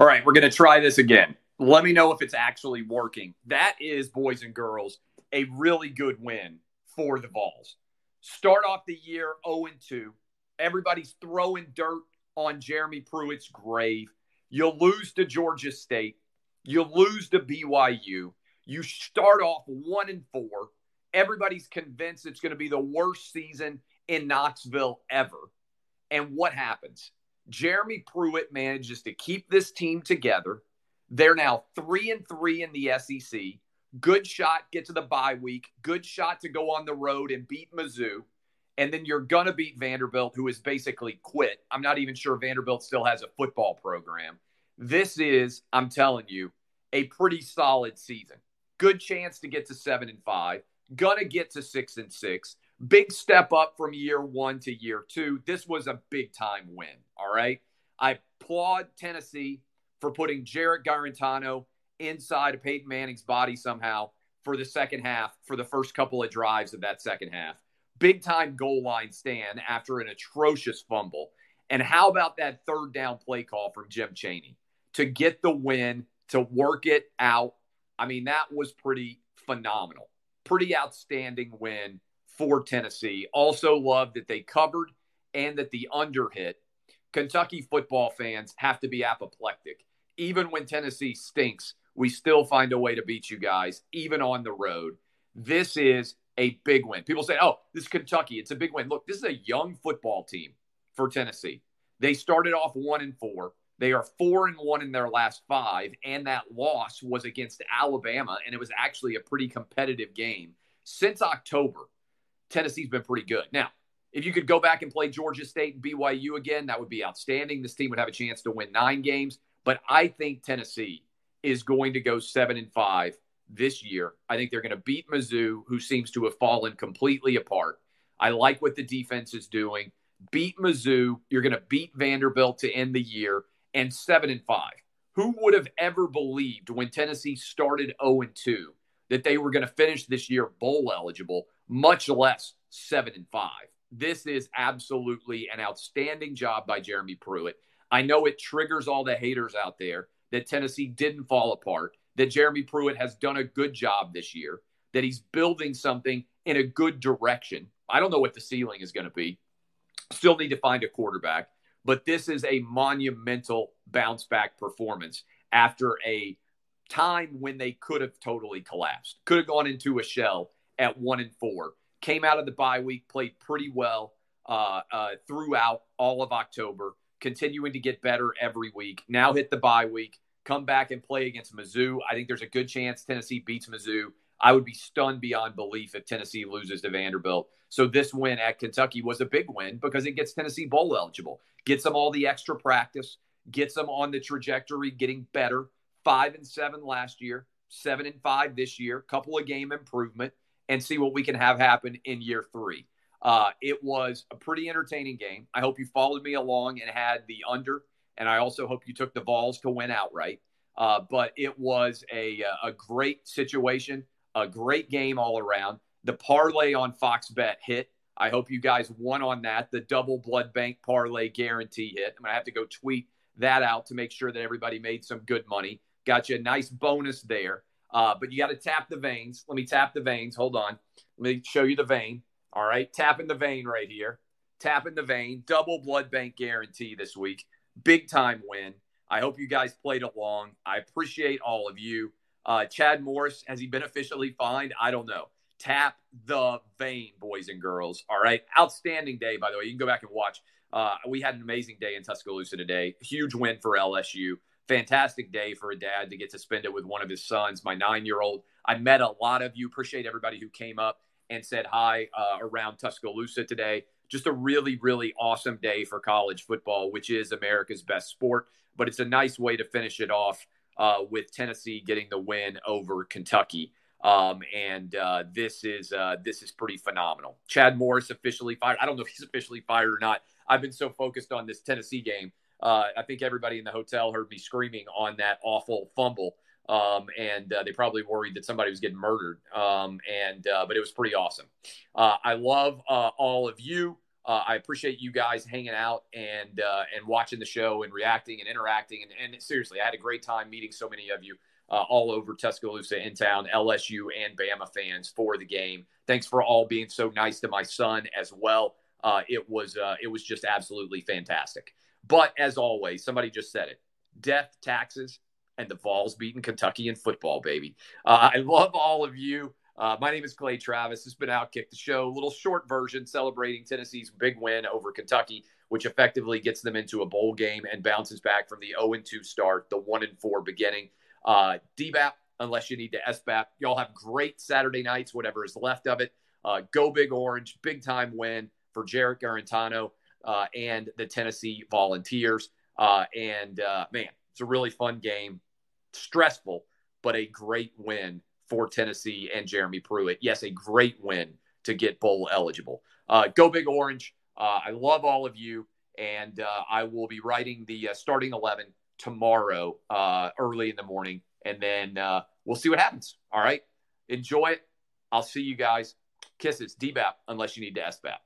All right, we're going to try this again. Let me know if it's actually working. That is, boys and girls, a really good win for the Vols. Start off the year 0 2. Everybody's throwing dirt on Jeremy Pruitt's grave. You'll lose to Georgia State. You'll lose to BYU. You start off 1 and 4. Everybody's convinced it's going to be the worst season in Knoxville ever. And what happens? Jeremy Pruitt manages to keep this team together. They're now three and three in the SEC. Good shot, get to the bye week. Good shot to go on the road and beat Mizzou. And then you're going to beat Vanderbilt, who has basically quit. I'm not even sure Vanderbilt still has a football program. This is, I'm telling you, a pretty solid season. Good chance to get to seven and five. Gonna get to six and six. Big step up from year one to year two. This was a big time win. All right. I applaud Tennessee for putting Jarrett Guarantano inside of Peyton Manning's body somehow for the second half, for the first couple of drives of that second half. Big time goal line stand after an atrocious fumble. And how about that third down play call from Jim Chaney to get the win, to work it out? I mean, that was pretty phenomenal. Pretty outstanding win for Tennessee. Also, love that they covered and that the under hit. Kentucky football fans have to be apoplectic. Even when Tennessee stinks, we still find a way to beat you guys, even on the road. This is a big win. People say, oh, this is Kentucky. It's a big win. Look, this is a young football team for Tennessee. They started off one and four. They are four and one in their last five, and that loss was against Alabama, and it was actually a pretty competitive game. Since October, Tennessee's been pretty good. Now, if you could go back and play Georgia State and BYU again, that would be outstanding. This team would have a chance to win nine games. But I think Tennessee is going to go seven and five this year. I think they're going to beat Mizzou, who seems to have fallen completely apart. I like what the defense is doing. Beat Mizzou. You're going to beat Vanderbilt to end the year and seven and five. Who would have ever believed when Tennessee started 0 and 2 that they were going to finish this year bowl eligible? much less seven and five. This is absolutely an outstanding job by Jeremy Pruitt. I know it triggers all the haters out there that Tennessee didn't fall apart, that Jeremy Pruitt has done a good job this year, that he's building something in a good direction. I don't know what the ceiling is going to be. Still need to find a quarterback, but this is a monumental bounce back performance after a time when they could have totally collapsed, could have gone into a shell at one and four. Came out of the bye week, played pretty well uh, uh, throughout all of October, continuing to get better every week. Now hit the bye week, come back and play against Mizzou. I think there's a good chance Tennessee beats Mizzou. I would be stunned beyond belief if Tennessee loses to Vanderbilt. So this win at Kentucky was a big win because it gets Tennessee bowl eligible, gets them all the extra practice, gets them on the trajectory, getting better. Five and seven last year, seven and five this year, couple of game improvement and see what we can have happen in year three. Uh, it was a pretty entertaining game. I hope you followed me along and had the under, and I also hope you took the Vols to win outright. Uh, but it was a, uh, a great situation, a great game all around. The parlay on Fox Bet hit. I hope you guys won on that. The double blood bank parlay guarantee hit. I'm to have to go tweet that out to make sure that everybody made some good money. Got you a nice bonus there. Uh, but you got to tap the veins. Let me tap the veins. Hold on. Let me show you the vein. All right. Tapping the vein right here. Tapping the vein. Double blood bank guarantee this week. Big time win. I hope you guys played along. I appreciate all of you. Uh, Chad Morris, has he been officially fined? I don't know. Tap the vein, boys and girls. All right. Outstanding day, by the way. You can go back and watch. Uh, we had an amazing day in Tuscaloosa today. Huge win for LSU fantastic day for a dad to get to spend it with one of his sons, my nine year old. I met a lot of you. Appreciate everybody who came up and said hi uh, around Tuscaloosa today. Just a really, really awesome day for college football, which is America's best sport. But it's a nice way to finish it off uh, with Tennessee getting the win over Kentucky. Um, and uh, this is uh, this is pretty phenomenal. Chad Morris officially fired. I don't know if he's officially fired or not. I've been so focused on this Tennessee game uh, I think everybody in the hotel heard me screaming on that awful fumble. Um, and uh, they probably worried that somebody was getting murdered. Um, and uh, but it was pretty awesome. Uh, I love uh, all of you. Uh, I appreciate you guys hanging out and and watching the show and reacting and interacting. And, and, seriously, I had a great time meeting so many of you uh, all over Tuscaloosa in town, LSU and Bama fans for the game. Thanks for all being so nice to my son as well. Uh, it was uh, it was just absolutely fantastic. But as always, somebody just said it: death, taxes, and the Vols beating Kentucky in football, baby. Uh, I love all of you. Uh, my name is Clay Travis. This has been Outkick the Show, a little short version celebrating Tennessee's big win over Kentucky, which effectively gets them into a bowl game and bounces back from the 0 2 start, the 1 4 beginning. Uh, DBAP, unless you need to SBAP. Y'all have great Saturday nights, whatever is left of it. Uh, go Big Orange, big time win for Jarrett Guarantano uh, and the Tennessee Volunteers. Uh, and uh, man, it's a really fun game, stressful, but a great win for Tennessee and Jeremy Pruitt. Yes, a great win to get bowl eligible. Uh, go Big Orange. Uh, I love all of you, and uh, I will be writing the starting 11 tomorrow early in the morning, and then we'll see what happens. All right. Enjoy it. I'll see you guys. Kisses, DBAP, unless you need to SBAP.